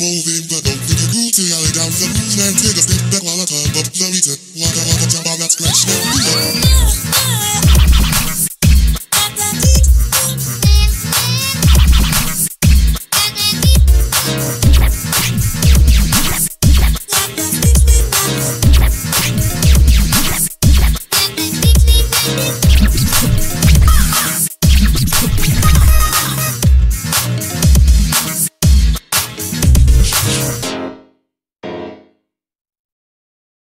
moving, but don't think you to yell it out the movement. Take a step back while I come up the reason. Waka waka jump on that scratch.